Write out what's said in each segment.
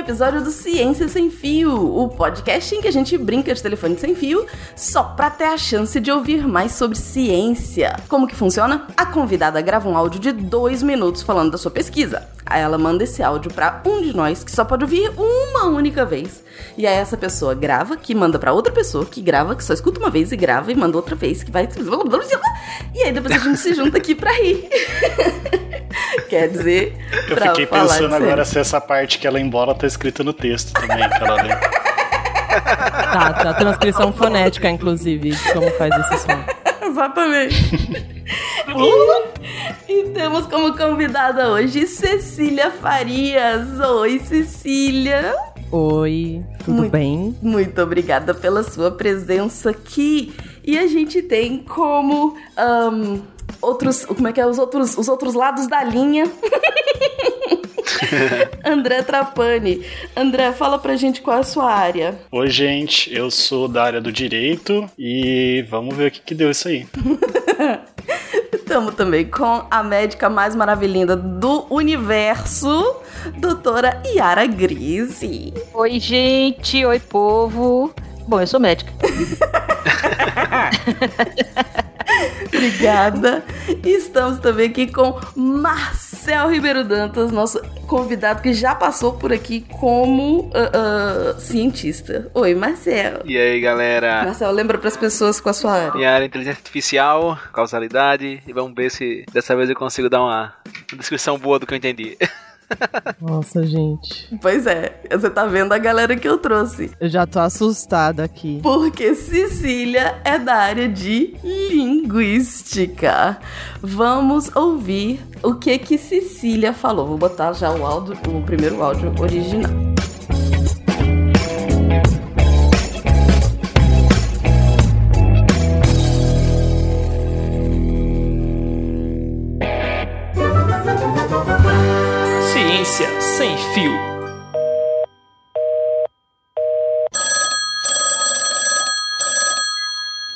episódio do Ciência Sem Fio, o podcast em que a gente brinca de telefone sem fio só pra ter a chance de ouvir mais sobre ciência. Como que funciona? A convidada grava um áudio de dois minutos falando da sua pesquisa. Aí ela manda esse áudio para um de nós que só pode ouvir uma única vez. E aí essa pessoa grava, que manda para outra pessoa, que grava, que só escuta uma vez e grava e manda outra vez, que vai. E aí depois a gente se junta aqui pra rir. Quer dizer. Eu fiquei pensando agora se essa parte que ela embora tá escrita no texto também, que ela lê. Tá, tá. Transcrição fonética, inclusive, de como faz esse som. Exatamente. e, e temos como convidada hoje Cecília Farias. Oi, Cecília. Oi, tudo muito, bem? Muito obrigada pela sua presença aqui. E a gente tem como um, outros, como é que é os outros, os outros lados da linha. André Trapani. André, fala pra gente qual é a sua área. Oi, gente, eu sou da área do direito e vamos ver o que, que deu isso aí. Estamos também com a médica mais maravilhosa do universo, doutora Yara Grise. Oi, gente. Oi, povo. Bom, eu sou médica. Obrigada. Estamos também aqui com Marcel Ribeiro Dantas, nosso convidado que já passou por aqui como uh, uh, cientista. Oi, Marcel. E aí, galera? Marcel, lembra para as pessoas com a sua área. Minha área é inteligência artificial, causalidade, e vamos ver se dessa vez eu consigo dar uma descrição boa do que eu entendi. Nossa, gente. Pois é, você tá vendo a galera que eu trouxe. Eu já tô assustada aqui. Porque Cecília é da área de linguística. Vamos ouvir o que que Cecília falou. Vou botar já o áudio, o primeiro áudio original. Ciência sem fio.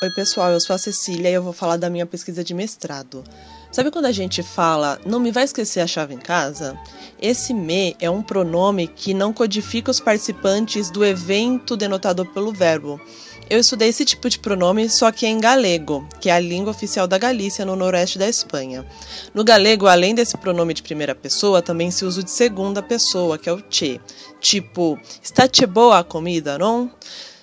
Oi, pessoal, eu sou a Cecília e eu vou falar da minha pesquisa de mestrado. Sabe quando a gente fala, não me vai esquecer a chave em casa? Esse me é um pronome que não codifica os participantes do evento denotado pelo verbo. Eu estudei esse tipo de pronome, só que em galego, que é a língua oficial da Galícia, no noroeste da Espanha. No galego, além desse pronome de primeira pessoa, também se usa o de segunda pessoa, que é o che. Tipo, está che boa a comida, não?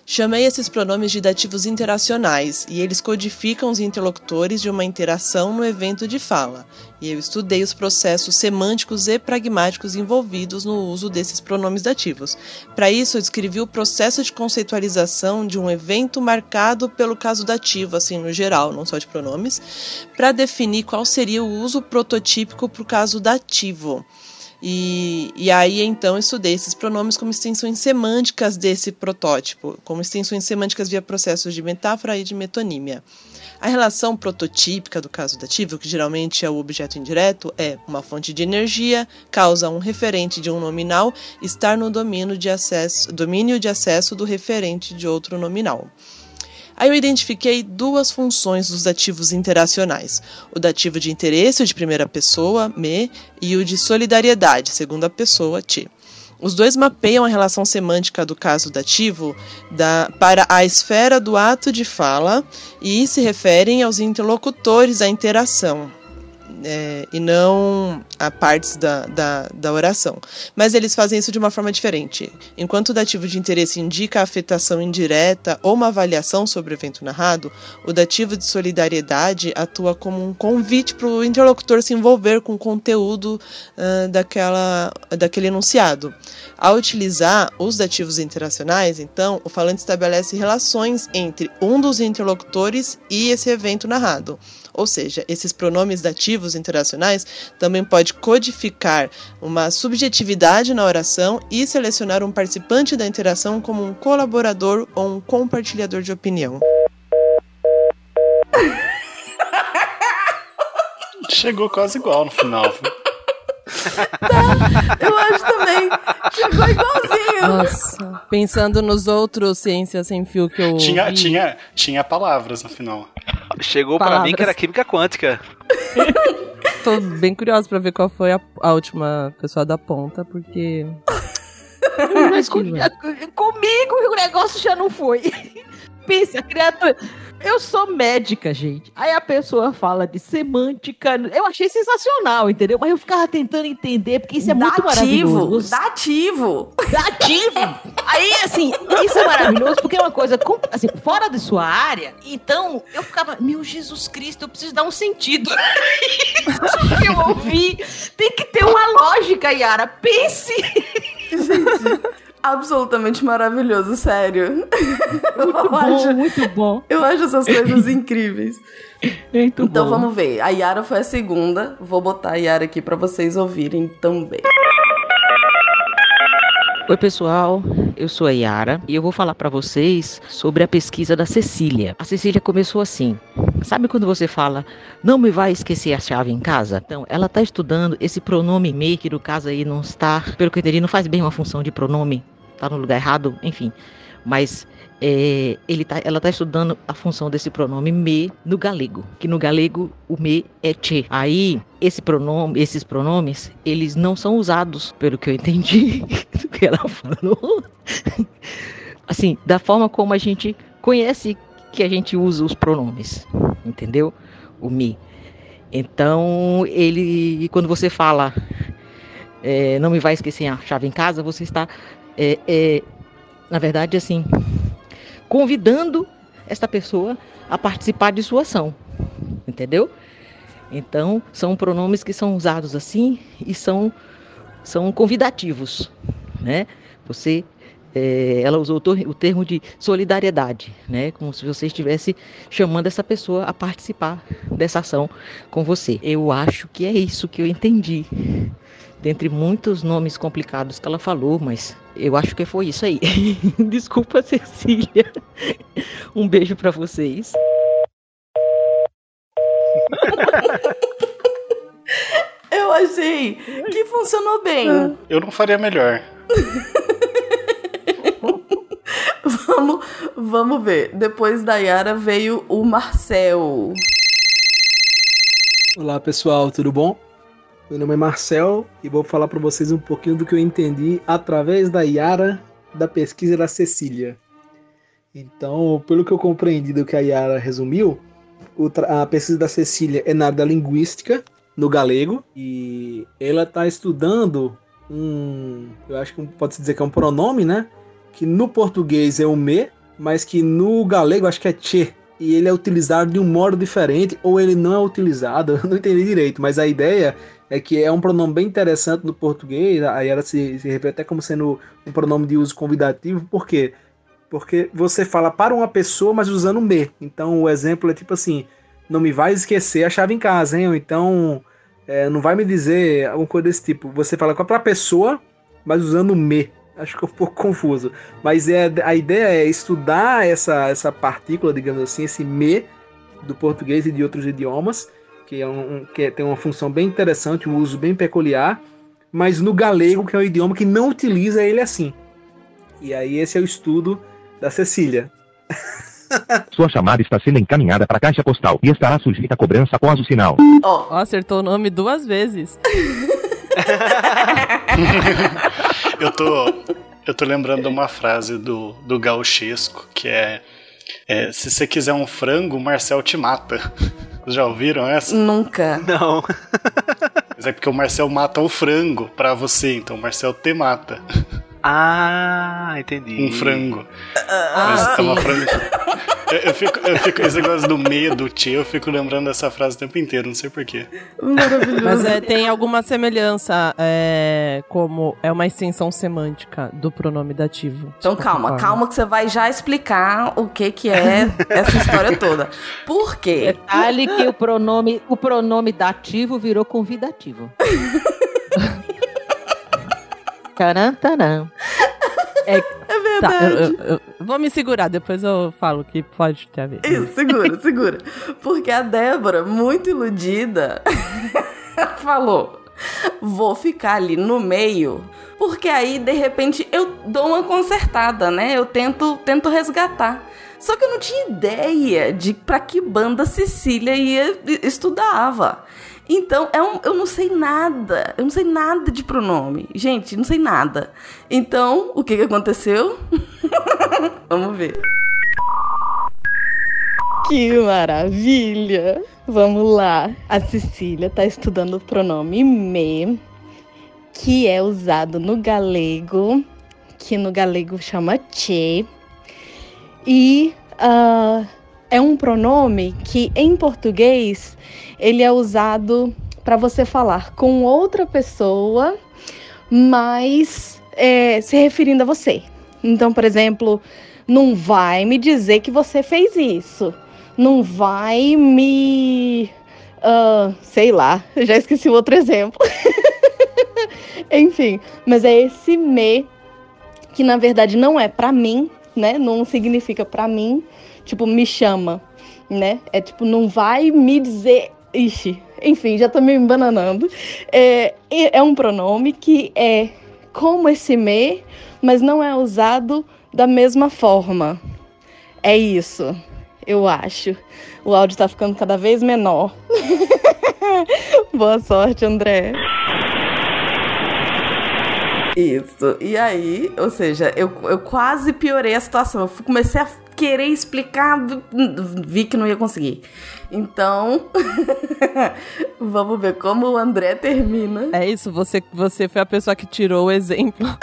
Chamei esses pronomes de dativos interacionais e eles codificam os interlocutores de uma interação no evento de fala. E eu estudei os processos semânticos e pragmáticos envolvidos no uso desses pronomes dativos. Para isso, eu descrevi o processo de conceitualização de um evento marcado pelo caso dativo, assim no geral, não só de pronomes, para definir qual seria o uso prototípico para o caso dativo. E, e aí então estudei esses pronomes como extensões semânticas desse protótipo, como extensões semânticas via processos de metáfora e de metonímia. A relação prototípica do caso dativo, que geralmente é o objeto indireto, é uma fonte de energia, causa um referente de um nominal estar no domínio de acesso, domínio de acesso do referente de outro nominal. Aí eu identifiquei duas funções dos dativos interacionais: o dativo de interesse, de primeira pessoa, me, e o de solidariedade, segunda pessoa, ti. Os dois mapeiam a relação semântica do caso dativo da, para a esfera do ato de fala e se referem aos interlocutores da interação, é, e não a partes da, da, da, oração. Mas eles fazem isso de uma forma diferente. Enquanto o dativo de interesse indica a afetação indireta ou uma avaliação sobre o evento narrado, o dativo de solidariedade atua como um convite para o interlocutor se envolver com o conteúdo uh, daquela, daquele enunciado. Ao utilizar os dativos interacionais, então, o falante estabelece relações entre um dos interlocutores e esse evento narrado. Ou seja, esses pronomes dativos interacionais também pode codificar uma subjetividade na oração e selecionar um participante da interação como um colaborador ou um compartilhador de opinião. Chegou quase igual no final. Tá, eu acho também. Chegou igualzinho. Nossa. Pensando nos outros Ciências Sem Fio que eu tinha, vi. tinha, tinha palavras no final. Chegou para mim que era química quântica. Tô bem curiosa pra ver qual foi a, a última pessoa da ponta, porque. Mas com- comigo o negócio já não foi. Pense, a criatura. Eu sou médica, gente. Aí a pessoa fala de semântica. Eu achei sensacional, entendeu? Mas eu ficava tentando entender, porque isso é muito Dativo, maravilhoso. dativo. Dativo! Aí, assim, isso é maravilhoso porque é uma coisa assim, fora de sua área. Então, eu ficava, meu Jesus Cristo, eu preciso dar um sentido. Isso que eu ouvi tem que ter uma lógica, Yara. Pense! Absolutamente maravilhoso, sério. eu, acho, muito bom. eu acho essas coisas incríveis. Muito Então bom. vamos ver. A Yara foi a segunda. Vou botar a Yara aqui pra vocês ouvirem também. Oi, pessoal. Eu sou a Yara e eu vou falar para vocês sobre a pesquisa da Cecília. A Cecília começou assim. Sabe quando você fala, não me vai esquecer a chave em casa? Então, ela está estudando esse pronome me, que no caso aí não está, pelo que eu entendi, não faz bem uma função de pronome, tá no lugar errado, enfim. Mas é, ele tá, ela está estudando a função desse pronome me no galego, que no galego o me é che. Aí, esse pronome, esses pronomes, eles não são usados, pelo que eu entendi do que ela falou. Assim, da forma como a gente conhece que a gente usa os pronomes, entendeu? O me. Então, ele, quando você fala, é, não me vai esquecer a chave em casa, você está, é, é, na verdade, assim, convidando esta pessoa a participar de sua ação, entendeu? Então, são pronomes que são usados assim e são, são convidativos, né? Você, é, ela usou o, termo de solidariedade, né? Como se você estivesse chamando essa pessoa a participar dessa ação com você. Eu acho que é isso que eu entendi. Dentre muitos nomes complicados que ela falou, mas eu acho que foi isso aí. Desculpa, Cecília. Um beijo pra vocês. Eu achei que funcionou bem. Eu não faria melhor. Vamos, vamos ver. Depois da Yara veio o Marcel. Olá pessoal, tudo bom? Meu nome é Marcel e vou falar para vocês um pouquinho do que eu entendi através da Yara da pesquisa da Cecília. Então, pelo que eu compreendi do que a Yara resumiu, a pesquisa da Cecília é na área da linguística, no galego, e ela está estudando um, eu acho que pode-se dizer que é um pronome, né? Que no português é o me, mas que no galego acho que é che e ele é utilizado de um modo diferente ou ele não é utilizado, eu não entendi direito, mas a ideia é que é um pronome bem interessante no português, aí ela se, se refere até como sendo um pronome de uso convidativo, por quê? Porque você fala para uma pessoa, mas usando me. Então o exemplo é tipo assim, não me vai esquecer a chave em casa, hein? Ou então, é, não vai me dizer alguma coisa desse tipo. Você fala para a pessoa, mas usando me. Acho que é um pouco confuso. Mas é, a ideia é estudar essa, essa partícula, digamos assim, esse me do português e de outros idiomas, que, é um, que tem uma função bem interessante, um uso bem peculiar, mas no galego, que é um idioma que não utiliza ele assim. E aí esse é o estudo da Cecília. Sua chamada está sendo encaminhada para a caixa postal e estará sujeita a cobrança após o sinal. Ó, Ó, acertou o nome duas vezes. Eu tô, eu tô lembrando de uma frase do, do gauchesco que é, é, Se você quiser um frango, o Marcel te mata. Vocês já ouviram essa? nunca. Não. Mas é porque o Marcel mata o frango pra você, então o Marcel te mata. Ah, entendi. Um frango. Ah, Mas é sim. uma frase. Eu, eu fico, eu fico, esse negócio do medo, tio, eu fico lembrando dessa frase o tempo inteiro, não sei porquê. Maravilhoso. Mas é, tem alguma semelhança, é, como é uma extensão semântica do pronome dativo. Então calma, forma. calma que você vai já explicar o que que é essa história toda. Por quê? Detalhe que o pronome, o pronome dativo virou convidativo. Taran, É Tá, verdade. eu, eu- eu vou me segurar, depois eu falo que pode ter a ver. Isso, segura, segura. Porque a Débora, muito iludida, falou: vou ficar ali no meio, porque aí de repente eu dou uma consertada, né? Eu tento, tento resgatar. Só que eu não tinha ideia de para que banda Cecília ia estudava. Então, é um, eu não sei nada. Eu não sei nada de pronome. Gente, não sei nada. Então, o que, que aconteceu? Vamos ver. Que maravilha! Vamos lá. A Cecília está estudando o pronome me, que é usado no galego, que no galego chama che. E uh, é um pronome que em português ele é usado para você falar com outra pessoa, mas é, se referindo a você. Então, por exemplo, não vai me dizer que você fez isso. Não vai me. Uh, sei lá, já esqueci o outro exemplo. Enfim, mas é esse me que na verdade não é para mim, né? Não significa para mim, tipo, me chama, né? É tipo, não vai me dizer. Ixi, enfim, já tô me embananando. É, é um pronome que é como esse me, mas não é usado da mesma forma. É isso, eu acho. O áudio tá ficando cada vez menor. Boa sorte, André. Isso. E aí, ou seja, eu, eu quase piorei a situação. Eu comecei a querer explicar, vi que não ia conseguir. Então, vamos ver como o André termina. É isso, você, você foi a pessoa que tirou o exemplo.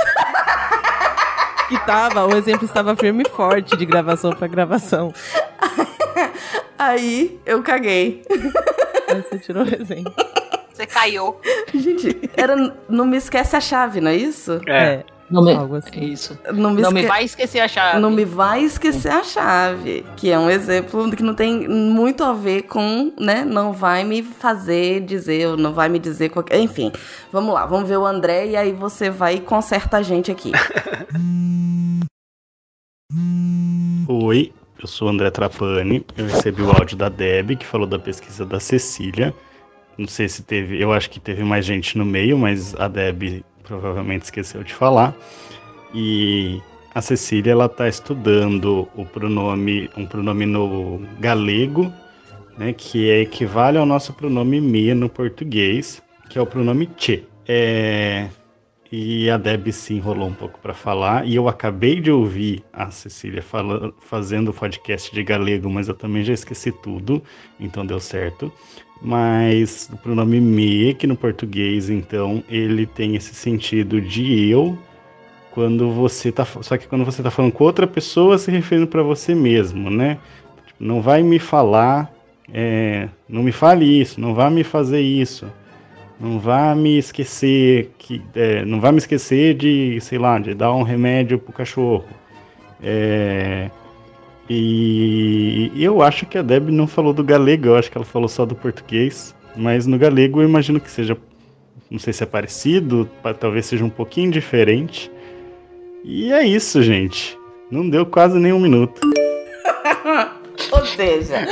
que tava, o exemplo estava firme e forte de gravação para gravação. Aí eu caguei. Aí você tirou o exemplo. Você caiu. Gente, era não me esquece a chave, não é isso? É. Não me... Algo assim. Isso. Não me, Não me vai esquecer a chave. Não me vai esquecer a chave, que é um exemplo que não tem muito a ver com, né? Não vai me fazer dizer, ou não vai me dizer qualquer. Enfim, vamos lá, vamos ver o André e aí você vai e conserta a gente aqui. Oi, eu sou o André Trapani. Eu recebi o áudio da Deb, que falou da pesquisa da Cecília. Não sei se teve, eu acho que teve mais gente no meio, mas a Deb provavelmente esqueceu de falar. E a Cecília ela está estudando o pronome, um pronome no galego, né, que é equivale ao nosso pronome me no português, que é o pronome che. É, e a Deb se enrolou um pouco para falar. E eu acabei de ouvir a Cecília fala, fazendo o podcast de galego, mas eu também já esqueci tudo, então deu certo. Mas o pronome me, que no português, então, ele tem esse sentido de eu quando você tá. Só que quando você tá falando com outra pessoa, se referindo para você mesmo, né? Tipo, Não vai me falar, é, não me fale isso, não vá me fazer isso. Não vá me esquecer que é, não vá me esquecer de, sei lá, de dar um remédio pro cachorro. É, e eu acho que a Deb não falou do galego, eu acho que ela falou só do português. Mas no galego eu imagino que seja, não sei se é parecido, pa- talvez seja um pouquinho diferente. E é isso, gente. Não deu quase nem um minuto. Ou seja,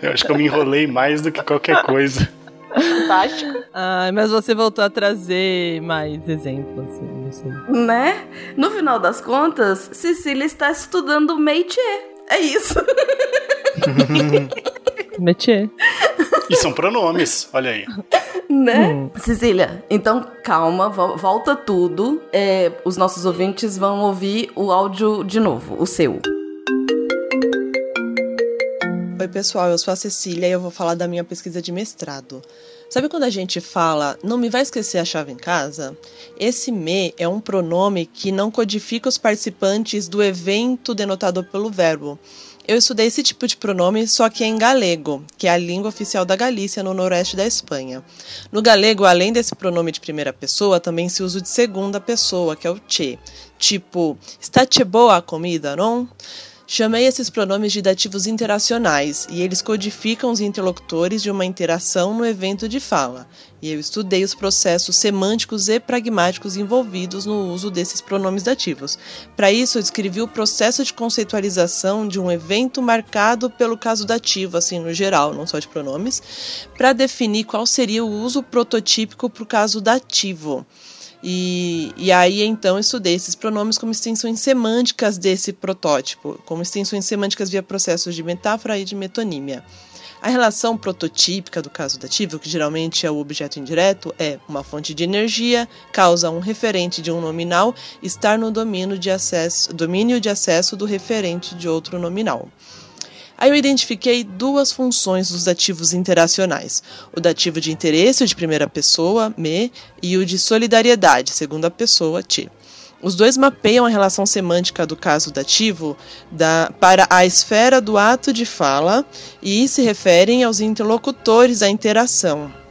Eu acho que eu me enrolei mais do que qualquer coisa. Fantástico. Ai, mas você voltou a trazer mais exemplos, assim, não sei. né? No final das contas, Cecília está estudando métier. É isso. Métier. E são pronomes, olha aí. Né? Cecília, então calma, vo- volta tudo. É, os nossos ouvintes vão ouvir o áudio de novo, o seu. Oi, pessoal, eu sou a Cecília e eu vou falar da minha pesquisa de mestrado. Sabe quando a gente fala, não me vai esquecer a chave em casa? Esse me é um pronome que não codifica os participantes do evento denotado pelo verbo. Eu estudei esse tipo de pronome, só que é em galego, que é a língua oficial da Galícia, no noroeste da Espanha. No galego, além desse pronome de primeira pessoa, também se usa o de segunda pessoa, que é o che. Tipo, está che boa a comida, não? Chamei esses pronomes de dativos interacionais e eles codificam os interlocutores de uma interação no evento de fala. E eu estudei os processos semânticos e pragmáticos envolvidos no uso desses pronomes dativos. Para isso, eu descrevi o processo de conceitualização de um evento marcado pelo caso dativo, assim no geral, não só de pronomes, para definir qual seria o uso prototípico para o caso dativo. E, e aí, então, estudei esses pronomes como extensões semânticas desse protótipo, como extensões semânticas via processos de metáfora e de metonímia. A relação prototípica do caso dativo, que geralmente é o objeto indireto, é uma fonte de energia, causa um referente de um nominal estar no domínio de acesso, domínio de acesso do referente de outro nominal. Aí eu identifiquei duas funções dos dativos interacionais: o dativo de interesse, de primeira pessoa, me, e o de solidariedade, segunda pessoa, ti. Os dois mapeiam a relação semântica do caso dativo da, para a esfera do ato de fala e se referem aos interlocutores da interação.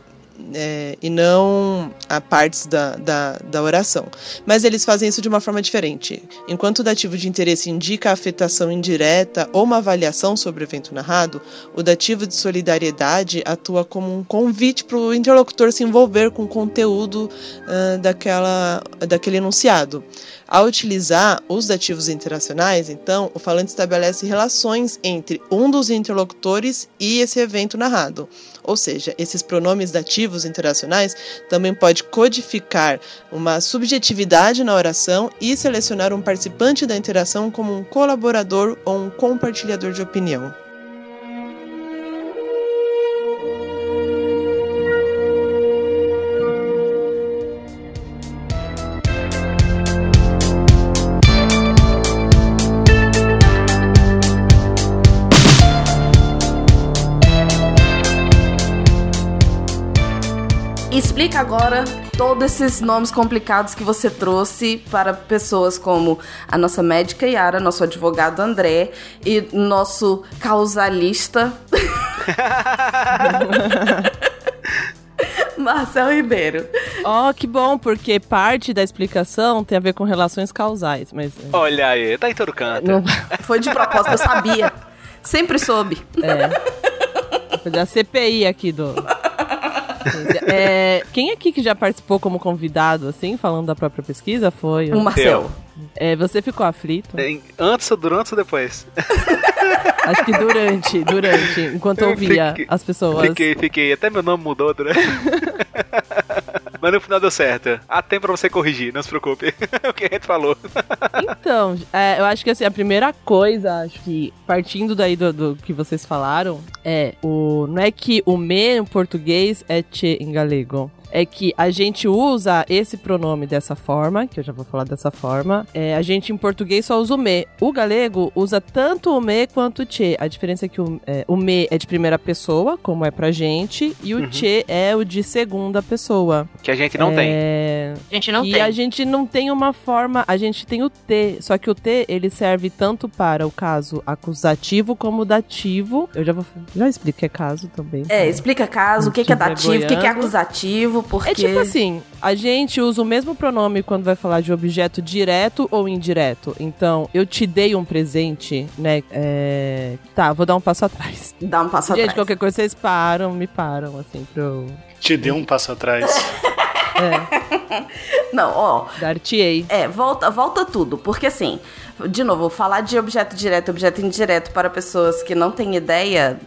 É, e não a partes da, da, da, oração. Mas eles fazem isso de uma forma diferente. Enquanto o dativo de interesse indica a afetação indireta ou uma avaliação sobre o evento narrado, o dativo de solidariedade atua como um convite para o interlocutor se envolver com o conteúdo uh, daquela, daquele enunciado. Ao utilizar os dativos interacionais, então, o falante estabelece relações entre um dos interlocutores e esse evento narrado. Ou seja, esses pronomes dativos interacionais também pode codificar uma subjetividade na oração e selecionar um participante da interação como um colaborador ou um compartilhador de opinião. Explica agora todos esses nomes complicados que você trouxe para pessoas como a nossa médica Yara, nosso advogado André e nosso causalista Marcel Ribeiro. Ó, oh, que bom, porque parte da explicação tem a ver com relações causais, mas... Olha aí, tá em todo canto. Não... Foi de propósito, eu sabia. Sempre soube. É. Vou fazer a CPI aqui do... É, quem aqui que já participou como convidado, assim, falando da própria pesquisa, foi o Marcel. É, você ficou aflito? Antes, durante ou depois? Acho que durante, durante, enquanto eu ouvia fiquei, as pessoas. Fiquei, fiquei. Até meu nome mudou durante. Mas no final deu certo. Há tempo pra você corrigir, não se preocupe. o que a gente falou. então, é, eu acho que assim, a primeira coisa, acho que partindo daí do, do, que vocês falaram, é o. Não é que o me em português é che em galego é que a gente usa esse pronome dessa forma, que eu já vou falar dessa forma. É, a gente em português só usa o me. O galego usa tanto o me quanto o che. A diferença é que o, é, o me é de primeira pessoa, como é pra gente, e o uhum. che é o de segunda pessoa. Que a gente não é... tem. A gente não e tem. E a gente não tem uma forma. A gente tem o T, só que o T ele serve tanto para o caso acusativo como dativo. Eu já vou. Já explico que é caso também. É, explica caso, o que, que é dativo, o que, que é acusativo porque. É tipo assim, a gente usa o mesmo pronome quando vai falar de objeto direto ou indireto. Então, eu te dei um presente, né? É... Tá, vou dar um passo atrás. Dá um passo gente, atrás. Gente, qualquer coisa vocês param, me param, assim, pro. Te dei um passo atrás. É. Não, ó. Dar-te-ei. É, volta, volta tudo. Porque assim, de novo, falar de objeto direto e objeto indireto para pessoas que não têm ideia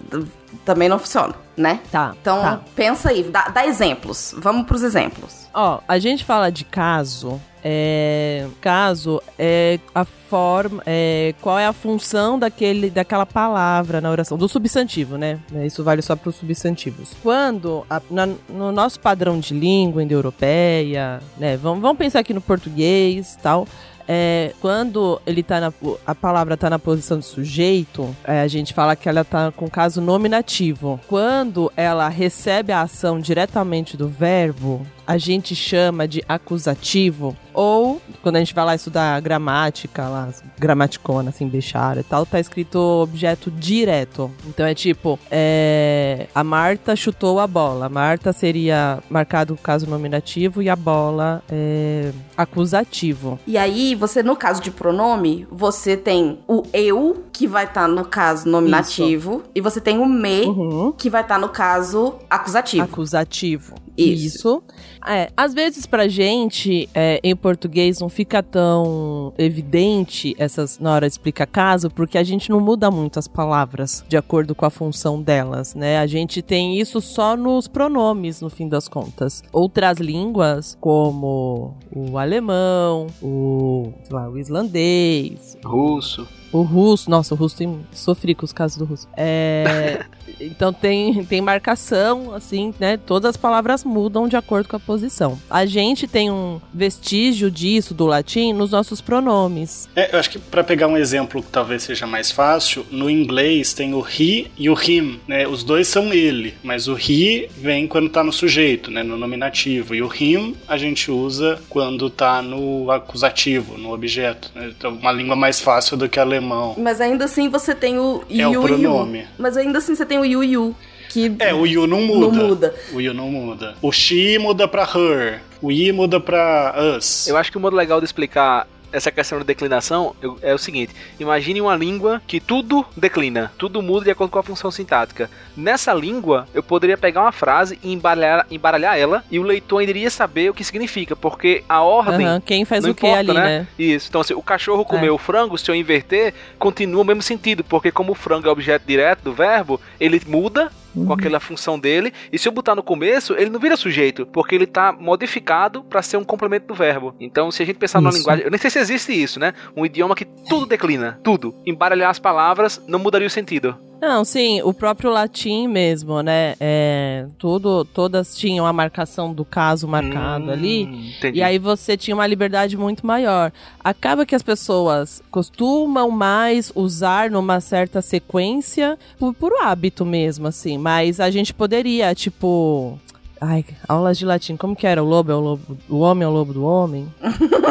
também não funciona, né? Tá. Então, tá. pensa aí, dá, dá exemplos. Vamos pros exemplos. Ó, a gente fala de caso é, caso é a forma, é, qual é a função daquele, daquela palavra na oração, do substantivo, né? Isso vale só para os substantivos. Quando, a, na, no nosso padrão de língua indo-europeia, né? Vamos, vamos pensar aqui no português tal é, quando ele tá na, a palavra está na posição de sujeito, é, a gente fala que ela está com caso nominativo. Quando ela recebe a ação diretamente do verbo, a gente chama de acusativo. Ou, quando a gente vai lá estudar gramática, lá, gramaticona, assim, bechara e tal, tá escrito objeto direto. Então é tipo, é, a Marta chutou a bola. A Marta seria marcado o caso nominativo e a bola é acusativo. E aí, você, no caso de pronome, você tem o eu, que vai estar tá no caso nominativo, Isso. e você tem o me, uhum. que vai estar tá no caso acusativo. Acusativo. Isso. É, às vezes pra gente, é, em português, não fica tão evidente essas na hora de explicar caso, porque a gente não muda muito as palavras de acordo com a função delas, né? A gente tem isso só nos pronomes, no fim das contas. Outras línguas, como o alemão, o, sei lá, o islandês, Russo. O russo, nossa, o russo tem. Sofri com os casos do russo. É. então tem, tem marcação, assim, né? Todas as palavras mudam de acordo com a posição. A gente tem um vestígio disso do latim nos nossos pronomes. É, eu acho que para pegar um exemplo que talvez seja mais fácil, no inglês tem o he e o him, né? Os dois são ele, mas o he vem quando tá no sujeito, né? No nominativo. E o him a gente usa quando tá no acusativo, no objeto. Né? Então, uma língua mais fácil do que alemão. Mas ainda assim você tem o É yu o yu. pronome. Mas ainda assim você tem o yu yu. Que É, o you não muda. Não muda. O you não muda. O she muda pra her. O i muda pra us. Eu acho que o modo legal de explicar essa questão de declinação eu- é o seguinte: imagine uma língua que tudo declina, tudo muda de acordo com a função sintática. Nessa língua, eu poderia pegar uma frase e embaralhar, embaralhar ela e o leitor ainda iria saber o que significa, porque a ordem. Aham, quem faz o que ali, né? Isso. Então, assim, o cachorro comeu É. o frango, se eu inverter, continua o mesmo sentido, porque como o frango é objeto direto do verbo, ele muda Uhum. com aquela função dele, e se eu botar no começo, ele não vira sujeito, porque ele tá modificado para ser um complemento do verbo. Então, se a gente pensar numa Isso. linguagem, eu nem sei se existe isso, né? Um idioma que tudo declina, tudo. Embaralhar as palavras não mudaria o sentido. Não, sim, o próprio latim mesmo, né? É, tudo, todas tinham a marcação do caso marcado Hum, ali. entendi. E aí você tinha uma liberdade muito maior. Acaba que as pessoas costumam mais usar numa certa sequência por, por hábito mesmo, assim. Mas a gente poderia, tipo. Ai, aulas de latim, como que era? O lobo é o lobo do homem, é o lobo do homem?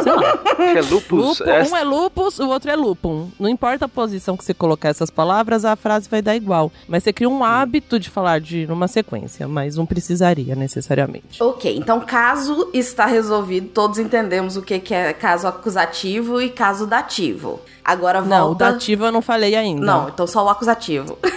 Sei lá. É lupus. Lupo- é- Um é lupus, o outro é lupum. Não importa a posição que você colocar essas palavras, a frase vai dar igual. Mas você cria um hábito de falar de numa sequência, mas não precisaria necessariamente. Ok, então caso está resolvido, todos entendemos o que, que é caso acusativo e caso dativo. Agora volta. Não, o dativo eu não falei ainda. Não, então só o acusativo.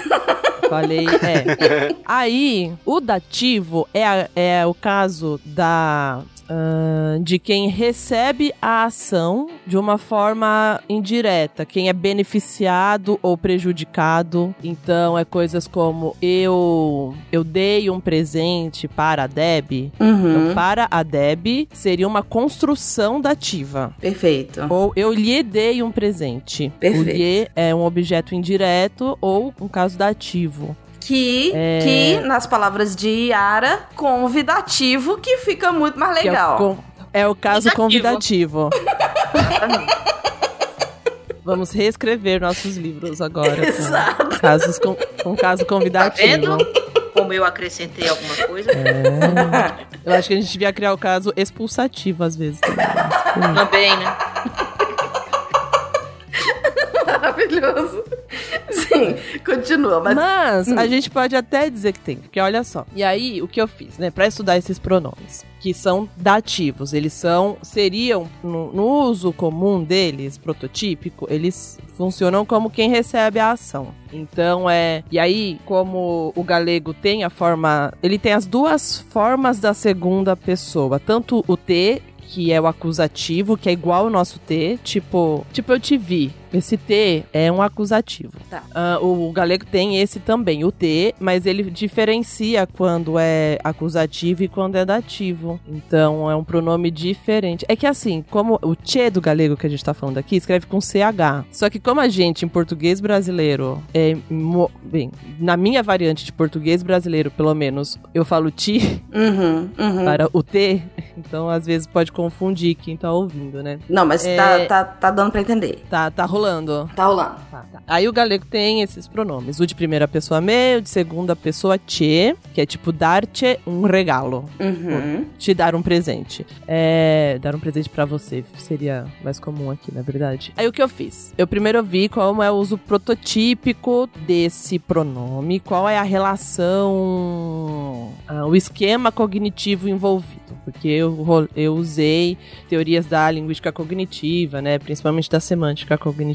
Falei, é. Aí, o dativo é, a- é o caso da. Ah, de quem recebe a ação de uma forma indireta, quem é beneficiado ou prejudicado. Então, é coisas como eu eu dei um presente para a Deb. Uhum. Então, para a Deb seria uma construção dativa. Perfeito. Ou eu lhe dei um presente. Perfeito. O lhe é um objeto indireto ou um caso dativo. Que, É. que, nas palavras de Yara, convidativo, que fica muito mais Que é o legal. É o, caso Convidativo. Vamos reescrever nossos livros agora. Exato. Com, casos com, com caso convidativo. vendo? Como eu acrescentei alguma coisa. É. Eu acho que a gente devia criar o caso expulsativo às vezes. também. Também, né? Maravilhoso. Sim, continua, mas. Mas a gente pode até dizer que tem, porque olha só. E aí, o que eu fiz, né, Pra estudar esses pronomes, que são dativos, eles são, seriam, no, no uso comum deles, prototípico, eles funcionam como quem recebe a ação. Então é. E aí, como o galego tem a forma. Ele tem as duas formas da segunda pessoa, tanto o T. Que é o acusativo, que é igual ao nosso T, tipo, tipo eu te vi. Esse T é um acusativo. Tá. Ah, o galego tem esse também, o T, mas ele diferencia quando é acusativo e quando é dativo. Então é um pronome diferente. É que assim, como o tchê do galego que a gente tá falando aqui escreve com CH. Só que como a gente em português brasileiro é. Bem, na minha variante de português brasileiro, pelo menos, eu falo ti Uhum, uhum. para o T, então às vezes pode confundir quem tá ouvindo, né? Não, mas É. tá, tá, tá dando pra entender. Tá, tá rolando. Tá rolando. Tá, tá. Aí o galego tem esses pronomes. O de primeira pessoa me, o de segunda pessoa te, que é tipo dar-te um regalo. Uhum. Te dar um presente. É, dar um presente pra você seria mais comum aqui, na verdade. Aí o que eu fiz? Eu primeiro vi como é o uso prototípico desse pronome, qual é a relação, ah, o esquema cognitivo envolvido. porque eu, eu usei teorias da linguística cognitiva, né, principalmente da semântica cognitiva.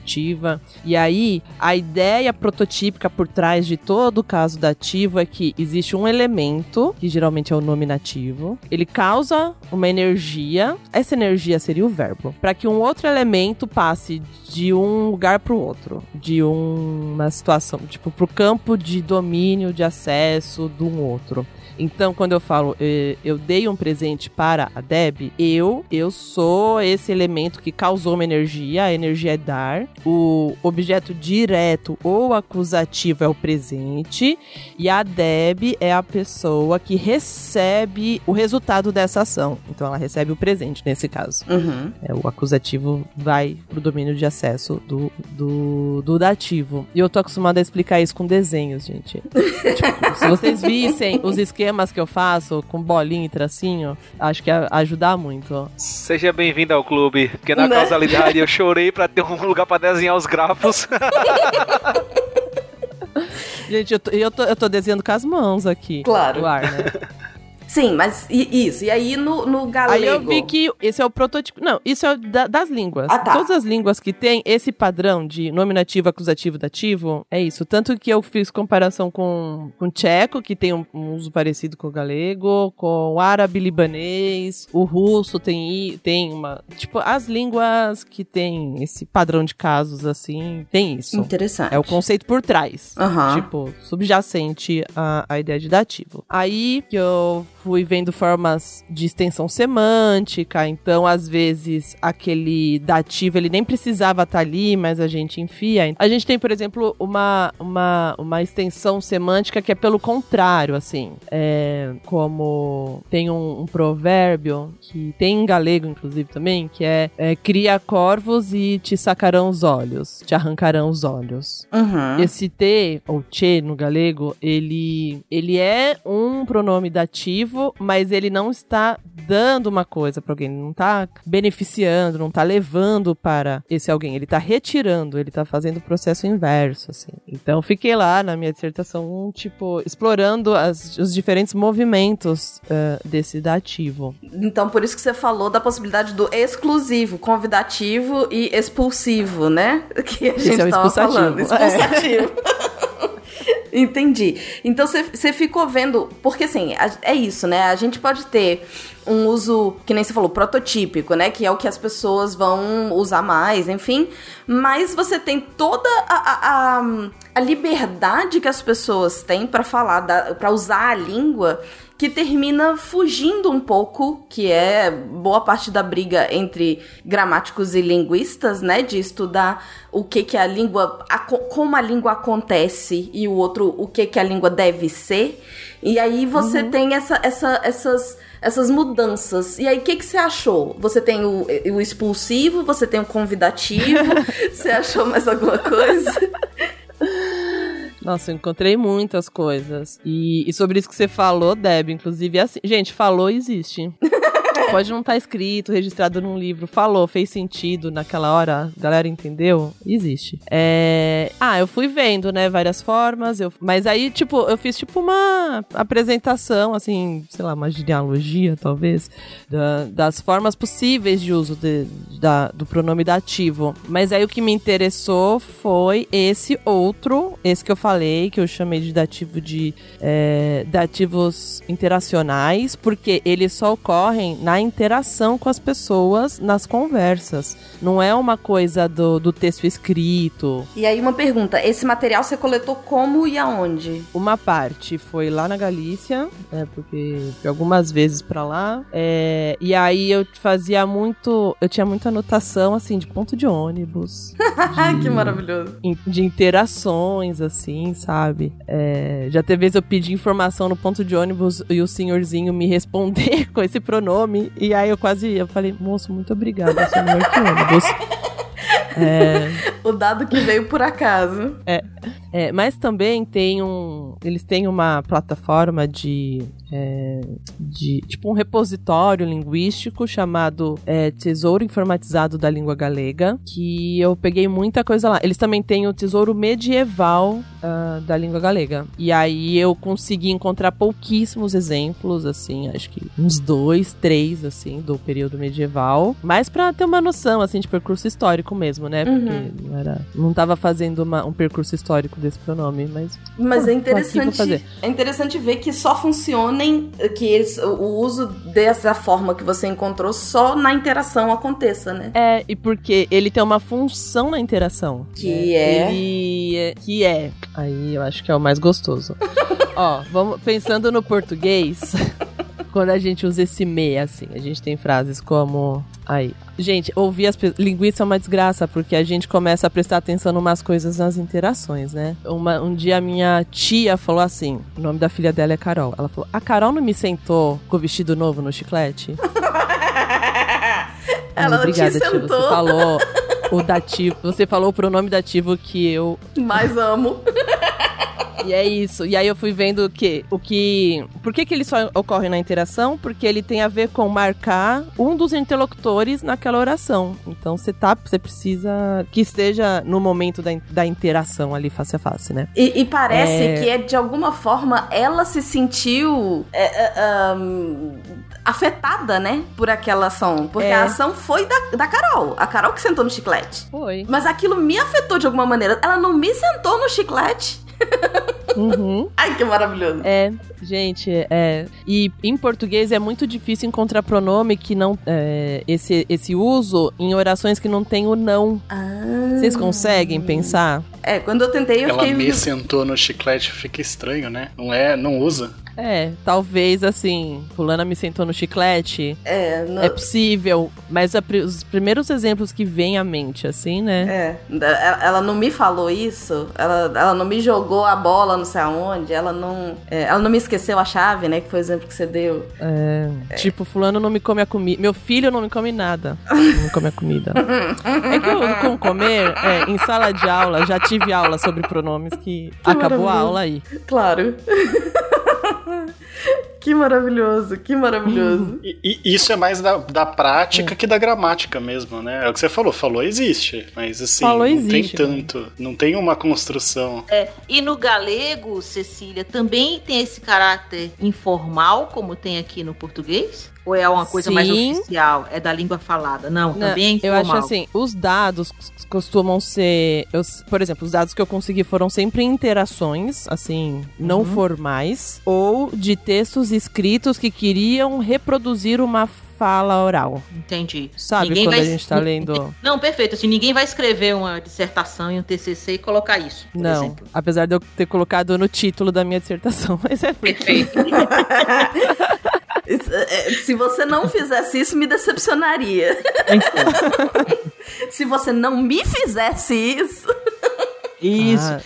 E aí, a ideia prototípica por trás de todo o caso dativo é que existe um elemento, que geralmente é o nominativo, ele causa uma energia, essa energia seria o verbo, para que um outro elemento passe de um lugar para o outro, de uma situação, tipo, pro campo de domínio, de acesso de um outro. Então, quando eu falo eh, eu dei um presente para a Deb, eu eu sou esse elemento que causou uma energia, a energia é dar. O objeto direto ou acusativo é o presente e a Deb é a pessoa que recebe o resultado dessa ação. Então, ela recebe o presente nesse caso. Uhum. É, o acusativo vai pro domínio de acesso do, do, do dativo. E eu tô acostumada a explicar isso com desenhos, gente. Tipo, se vocês vissem os esquemas que eu faço com bolinha e tracinho, acho que ia ajudar muito. Seja bem-vindo ao clube, porque na Né? causalidade eu chorei pra ter um lugar pra desenhar os grafos. Gente, eu tô, eu tô, eu tô desenhando com as mãos aqui. Claro. Ar, né? Sim, mas e- isso. E aí no, no galego. Aí eu vi que esse é o protótipo. Não, isso é da- das línguas. Ah, tá. Todas as línguas que tem esse padrão de nominativo, acusativo, dativo, é isso. Tanto que eu fiz comparação com, com tcheco, que tem um, um uso parecido com o galego, com o árabe libanês, o russo tem, tem uma. Tipo, as línguas que tem esse padrão de casos assim, tem isso. Interessante. É o conceito por trás. Tipo, subjacente à, à ideia de dativo. Aí que eu fui vendo formas de extensão semântica, então às vezes aquele dativo ele nem precisava estar ali, mas a gente enfia. A gente tem, por exemplo, uma, uma, uma extensão semântica que é pelo contrário, assim. É, como tem um, um provérbio que tem em galego, inclusive, também, que é, é cria corvos e te sacarão os olhos, te arrancarão os olhos. Uhum. Esse te, ou che no galego, ele, ele é um pronome dativo, mas ele não está dando uma coisa para alguém, ele não está beneficiando, não está levando para esse alguém, ele está retirando, ele está fazendo o processo inverso, assim. Então, fiquei lá na minha dissertação, tipo, explorando as- os diferentes movimentos eh, desse dativo. Então, por isso que você falou da possibilidade do exclusivo, convidativo e expulsivo, né? Que a Esse gente é o expulsativo. falando. Expulsativo. Entendi. Então você- ficou vendo. Porque assim, é isso, né? A gente pode ter um uso, que nem você falou, prototípico, né? Que é o que as pessoas vão usar mais, enfim. Mas você tem toda a, a, a, a liberdade que as pessoas têm pra falar, pra usar a língua que termina fugindo um pouco, que é boa parte da briga entre gramáticos e linguistas, né, de estudar o que que a língua, aco- como a língua acontece e o outro o que que a língua deve ser. E aí você tem essa, essa, essas essas mudanças. E aí, o que, que você achou? Você tem o, o expulsivo, você tem o convidativo. você achou mais alguma coisa? Nossa, eu encontrei muitas coisas. E, e sobre isso que você falou, Deb, inclusive, é assim. Gente, falou existe. Pode não estar escrito, registrado num livro. Falou, fez sentido naquela hora, a galera entendeu? Existe. É... Ah, eu fui vendo, né, várias formas. Eu... Mas aí, tipo, eu fiz tipo uma apresentação, assim, sei lá, uma genealogia, talvez, da- das formas possíveis de uso de- da- do pronome dativo. Mas aí o que me interessou foi esse outro, esse que eu falei, que eu chamei de dativo de é, dativos interacionais, porque eles só ocorrem na interação com as pessoas nas conversas. Não é uma coisa do, do texto escrito. E aí, uma pergunta: esse material você coletou como e aonde? Uma parte foi lá na Galícia, né, porque fui algumas vezes pra lá. é, e aí eu fazia muito. Eu tinha muita anotação, assim, de ponto de ônibus. que maravilhoso. de interações, assim, sabe? É, já teve vezes eu pedi informação no ponto de ônibus e o senhorzinho me responder com esse pronome. E aí eu quase eu falei, moço, muito obrigada, senhor que ônibus. É, O dado que veio por acaso. é, é, mas também tem um. Eles têm uma plataforma de é, de tipo um repositório linguístico chamado é, Tesouro Informatizado da Língua Galega, que eu peguei muita coisa lá. Eles também têm o Tesouro Medieval uh, da Língua Galega. E aí eu consegui encontrar pouquíssimos exemplos, assim, acho que uns dois, três, assim, do período medieval. Mas pra ter uma noção, assim, de percurso histórico mesmo, né? Porque Uhum. não, era, não tava fazendo uma- um percurso histórico desse pronome, mas. Mas é interessante, é interessante ver que só funcionem, que eles, o uso dessa forma que você encontrou só na interação aconteça, né? É, e porque ele tem uma função na interação. Que é? Ele é. Que é. Aí eu acho que é o mais gostoso. Ó, vamos pensando no português. Quando a gente usa esse me, assim, a gente tem frases como. Aí. Gente, ouvir as pessoas. Linguiça é uma desgraça, porque a gente começa a prestar atenção em umas coisas nas interações, né? Uma- um dia a minha tia falou assim: o nome da filha dela é Carol. Ela falou: A Carol não me sentou com o vestido novo no chiclete? Ela Ai, obrigada, te tia. sentou. Você falou o dativo. Você falou o pronome dativo que eu. Mais amo. E é isso. E aí eu fui vendo que o que. Por que, que ele só ocorre na interação? Porque ele tem a ver com marcar um dos interlocutores naquela oração. Então você tá. Você precisa que esteja no momento da, da interação ali face a face, né? E, e parece É. que é de alguma forma ela se sentiu é, é, ahn, afetada, né? Por aquela ação. Porque É. a ação foi da, da Carol. A Carol que sentou no chiclete. Foi. Mas aquilo me afetou de alguma maneira. Ela não me sentou no chiclete. Uhum. Ai, que maravilhoso. É, gente, é. E em português é muito difícil encontrar pronome que não. é, esse, esse uso em orações que não tem o não. Vocês conseguem pensar? É, quando eu tentei, eu Ela fiquei. me sentou no chiclete, fica estranho, né? Não é, não usa. É, talvez assim, fulana me sentou no chiclete. É, não- É possível, mas a os primeiros exemplos que vêm à mente, assim, né? É, ela ela não me falou isso, ela, ela não me jogou a bola não sei aonde, ela não, é, ela não me esqueceu a chave, né, que foi o exemplo que você deu. É, Tipo, fulano não me come a comida. Meu filho não me come nada. Não me come a comida. É que eu, com comer, é, em sala de aula, já tive aula sobre pronomes que, acabou a aula aí. Claro. que maravilhoso, que maravilhoso. E, e isso é mais da, da prática que da gramática mesmo, né? É o que você falou, falou existe, mas assim, Falou não existe, tem tanto, não tem uma construção. É, e no galego, Cecília, também tem esse caráter informal, como tem aqui no português? Ou é uma coisa mais Sim. oficial? É da língua falada? Não, Não, também é eu acho assim, os dados costumam ser, eu- por exemplo, os dados que eu consegui foram sempre interações, assim, não Uhum. formais, ou de textos escritos que queriam reproduzir uma fala oral. Entendi. Sabe Ninguém quando vai- a gente tá lendo? Não, perfeito. Assim, ninguém vai escrever uma dissertação e um TCC e colocar isso, Não, exemplo. apesar de eu ter colocado no título da minha dissertação, mas é Perfeito. Isso, é, Se você não fizesse isso, me decepcionaria. Se você não me fizesse isso. Isso. Ah,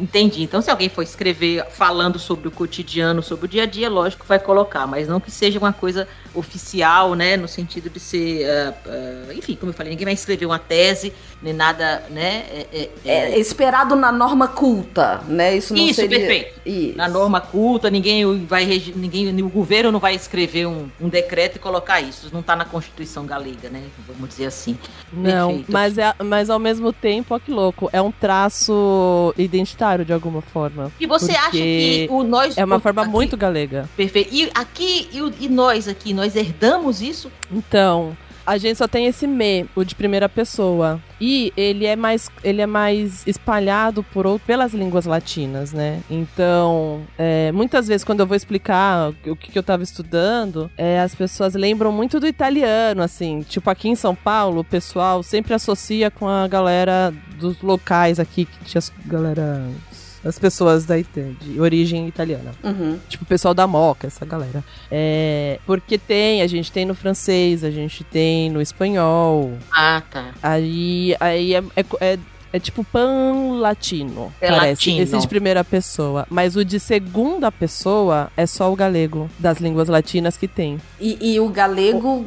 entendi. Então, se alguém for escrever falando sobre o cotidiano, sobre o dia a dia, lógico que vai colocar, mas não que seja uma coisa oficial, né? No sentido de ser. ah, ah, enfim, como eu falei, ninguém vai escrever uma tese, nem nada, né? É, é- é- É esperado na norma culta, né? Isso não Isso, seria... perfeito. Isso. Na norma culta, ninguém vai regi- ninguém, o governo não vai escrever um, um decreto e colocar isso. Isso não está na Constituição galega, né? Vamos dizer assim. Não, Perfeito. mas, é, mas ao mesmo tempo, ó que louco, é um traço identitário de alguma forma. E você acha que o nós É uma forma aqui- muito galega. Perfeito. E aqui, e, e nós aqui, nós herdamos isso? Então, a gente só tem esse me, o de primeira pessoa. E ele é mais, ele é mais espalhado por ou- pelas línguas latinas, né? Então, é, muitas vezes quando eu vou explicar o que, que eu tava estudando, é, as pessoas lembram muito do italiano, assim. Tipo, aqui em São Paulo, o pessoal sempre associa com a galera dos locais aqui, que tinha galera... As pessoas da, de origem italiana. Uhum. Tipo, o pessoal da Moca, essa galera. É, porque tem, a gente tem no francês, a gente tem no espanhol. Ah, tá. Aí, aí é, é- é É tipo pan latino. É parece. latino. Esse de primeira pessoa. Mas o de segunda pessoa é só o galego das línguas latinas que tem. E, e o galego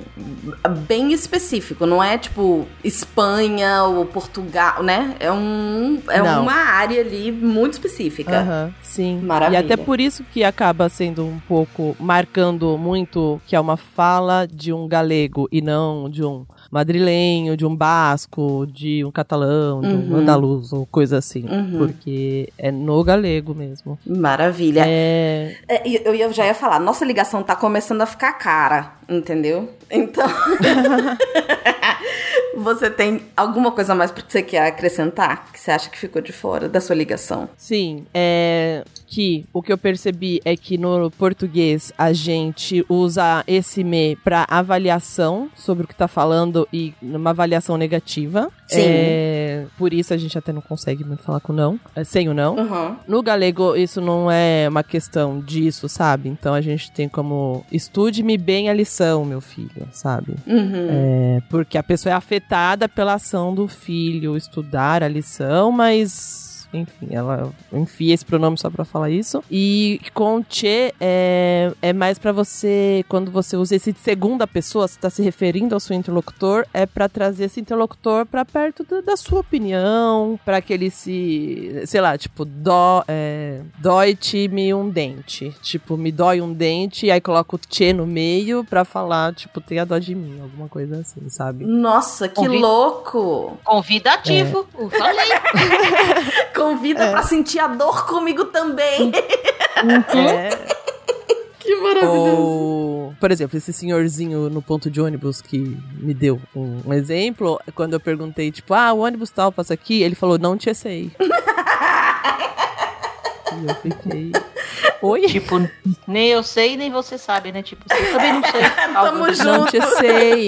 bem específico, não é tipo Espanha ou Portugal, né? É, um, é Não. uma área ali muito específica. Sim. Maravilha. E até por isso que acaba sendo um pouco marcando muito que é uma fala de um galego e não de um madrilenho, de um basco, de um catalão, de um Uhum. andaluz ou coisa assim. Uhum. Porque é no galego mesmo. Maravilha. É. É, eu ia- já ia falar, nossa ligação tá começando a ficar cara, entendeu? Então. você tem alguma coisa mais que você quer acrescentar? Que você acha que ficou de fora da sua ligação? Sim, é que o que eu percebi é que no português a gente usa esse me para avaliação sobre o que tá falando e numa avaliação negativa. Sim. É, por isso a gente até não consegue muito falar com não, é, sem o não. Uhum. No galego, isso não é uma questão disso, sabe? Então a gente tem como estude-me bem a lição, meu filho, sabe? Uhum. É, porque a pessoa é afetada pela ação do filho estudar a lição, mas. Enfim, ela enfia esse pronome só pra falar isso. E com che é, é mais pra você, quando você usa esse de segunda pessoa, você tá se referindo ao seu interlocutor, é pra trazer esse interlocutor pra perto da, da sua opinião, pra que ele se, sei lá, tipo, dó, é, dói-te-me um dente. Tipo, me dói um dente, e aí coloca o che no meio pra falar, tipo, tenha dó de mim, alguma coisa assim, sabe? Nossa, que Convi- louco! Convidativo. Eu falei. Convida pra sentir a dor comigo também. É. que maravilhoso. Ou, por exemplo, esse senhorzinho no ponto de ônibus que me deu um, um exemplo, quando eu perguntei, tipo, ah, o ônibus tal passa aqui, ele falou, não te sei. e eu fiquei. Oi? Tipo, nem eu sei, nem você sabe, né? Tipo, você também não sei. Tamo Algo- Não te sei.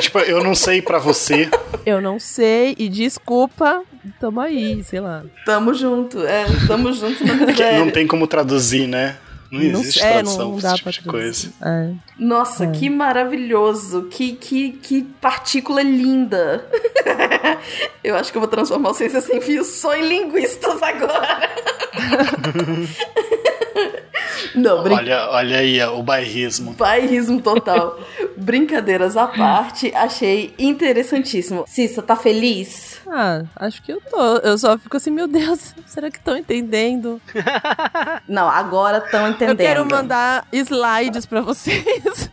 Tipo, eu não sei pra você. Eu não sei e desculpa, tamo aí, sei lá. Tamo junto, é, tamo junto na Que miséria. não tem como traduzir, né? Não Não existe é, tradução não pra dá esse tipo pra de coisa. É. Nossa, É. que maravilhoso. Que, que, que partícula linda. eu acho que eu vou transformar o Ciência Sem Fios só em linguistas agora. Não, brin... Olha, olha aí o bairrismo. Bairrismo total. Brincadeiras à parte, achei interessantíssimo. Cissa, tá feliz? Ah, acho que eu tô. Eu só fico assim, meu Deus, será que estão entendendo? Não, agora estão entendendo. Eu quero mandar slides pra vocês.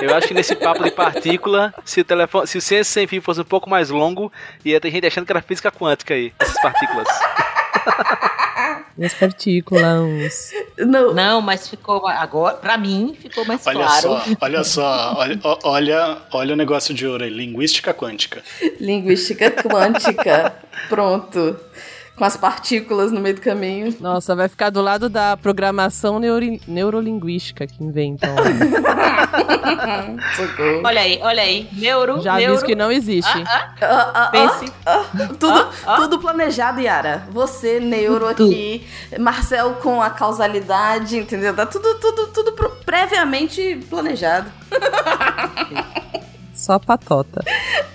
Eu acho que nesse papo de partícula, se o telefone, se o ciência sem fio fosse um pouco mais longo, ia ter gente achando que era física quântica aí, essas partículas. Minhas partículas. Não. Não, mas ficou agora, pra mim, ficou mais Olha claro. só, olha só, olha, olha, olha o negócio de ouro aí, linguística quântica. Linguística quântica. Pronto. Com as partículas no meio do caminho. Nossa, vai ficar do lado da programação neuro- neurolinguística que inventam. Socorro. Olha aí, olha aí. Neuro, Já neuro. que não existe. Ah, ah, Ah, ah, pense. ah, ah, tudo, tudo planejado, Yara. Você, neuro aqui, Marcel com a causalidade, entendeu? Tá tudo, tudo, tudo previamente planejado. Só patota.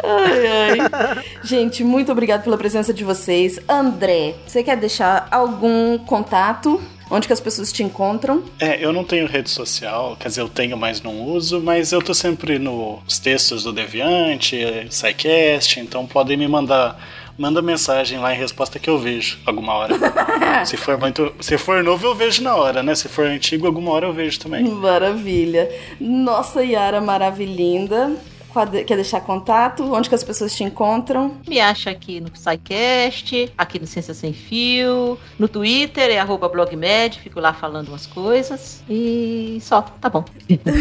Ai, ai. Gente, muito obrigado pela presença de vocês. André, você quer deixar algum contato? Onde que as pessoas te encontram? É, eu não tenho rede social, quer dizer, eu tenho, mas não uso, mas eu tô sempre nos textos do Deviante, SciCast, então podem me mandar. Manda mensagem lá em resposta que eu vejo alguma hora. se for muito, se for novo eu vejo na hora, né? Se for antigo alguma hora eu vejo também. Maravilha. Nossa, Yara maravilhinda. Quer deixar contato? Onde que as pessoas te encontram? Me acha aqui no SciCast, aqui no Ciência Sem Fio, no Twitter, é arroba blogmed, fico lá falando umas coisas. E só, tá bom.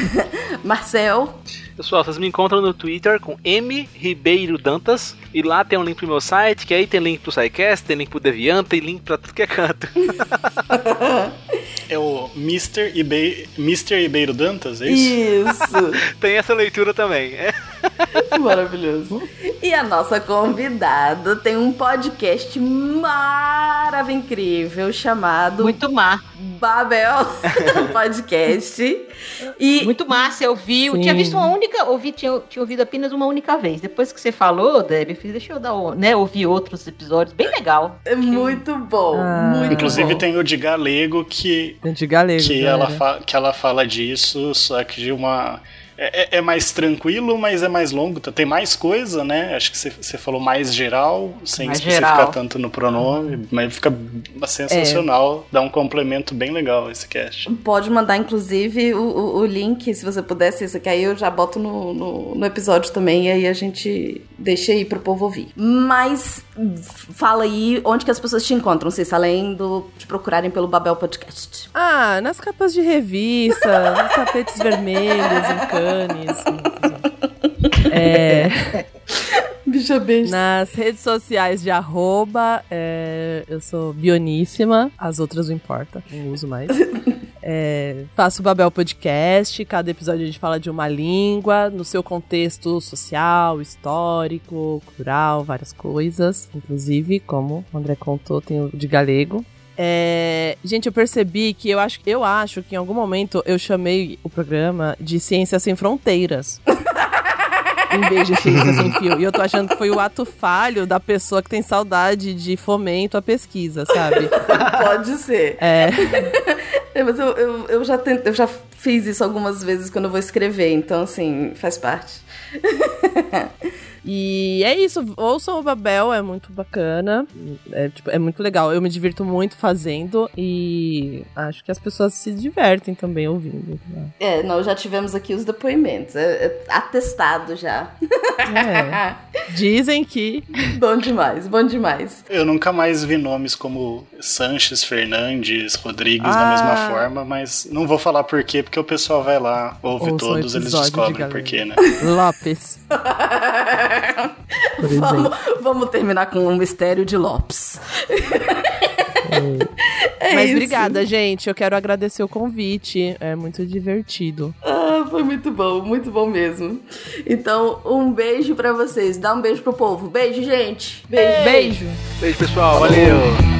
Marcel. Pessoal, vocês me encontram no Twitter com M Ribeiro Dantas. E lá tem um link pro meu site, que aí tem link pro SciCast, tem link pro Deviant, tem link pra tudo que é canto. É o Mr. Ibe... Mr. Ribeiro Dantas, é isso? Isso. tem essa leitura também. É. Maravilhoso. E a nossa convidada tem um podcast maravilhoso incrível chamado Muito má. Babel Podcast. E Muito massa, eu vi. Eu Sim. tinha visto uma única. Ouvi, tinha, tinha ouvido apenas uma única vez. Depois que você falou, Debbie, eu fiz, deixa eu dar, o- né, ouvir outros episódios. Bem legal. é muito bom, Ah. muito Inclusive bom. tem o de galego que, De galego. que, galera. ela fa- que ela fala disso, só que de uma. É, é- é mais tranquilo, mas é mais longo. Tem mais coisa, né? Acho que você, falou mais geral, sem Mais especificar geral. tanto no pronome, mas fica sensacional. Dá um complemento bem legal esse cast. Pode mandar, inclusive, o, o, o link, se você pudesse, isso que aí eu já boto no, no, no episódio também, e aí a gente deixa aí pro povo ouvir. Mas fala aí onde que as pessoas te encontram, Cissa, além do, de procurarem pelo Babel Podcast. Ah, nas capas de revista, nos tapetes vermelhos, em Cannes. É, Bicha besta. nas redes sociais de arroba, é, eu sou bioníssima, as outras não importa, não uso mais. É, faço o Babel Podcast, cada episódio a gente fala de uma língua, no seu contexto social, histórico, cultural, várias coisas. Inclusive, como o André contou, tem o de galego. É, gente, eu percebi que eu acho, eu acho que em algum momento eu chamei o programa de Ciência Sem Fronteiras. em vez de Ciência Sem Fio. E eu tô achando que foi o ato falho da pessoa que tem saudade de fomento à pesquisa, sabe? Pode ser. É. É, mas eu, eu, eu, já tent, eu já fiz isso algumas vezes quando eu vou escrever, então, assim, faz parte. E é isso, ouçam o Babel, é muito bacana, é, tipo, é muito legal, eu me divirto muito fazendo e acho que as pessoas se divertem também ouvindo. né? É, nós já tivemos aqui os depoimentos, é, é atestado já. É. Dizem que. bom demais, bom demais. Eu nunca mais vi nomes como Sanches, Fernandes, Rodrigues da Ah. mesma forma, mas não vou falar por quê, porque o pessoal vai lá, ouve todos, eles de descobrem galera. por quê, né? Lopes. Por exemplo. Vamos, vamos terminar com um mistério de Lopes. É Mas isso. obrigada, gente. Eu quero agradecer o convite. É muito divertido. Ah, foi muito bom, muito bom mesmo. Então, um beijo pra vocês. Dá um beijo pro povo. Beijo, gente. Beijo. Beijo. Beijo, pessoal. Valeu.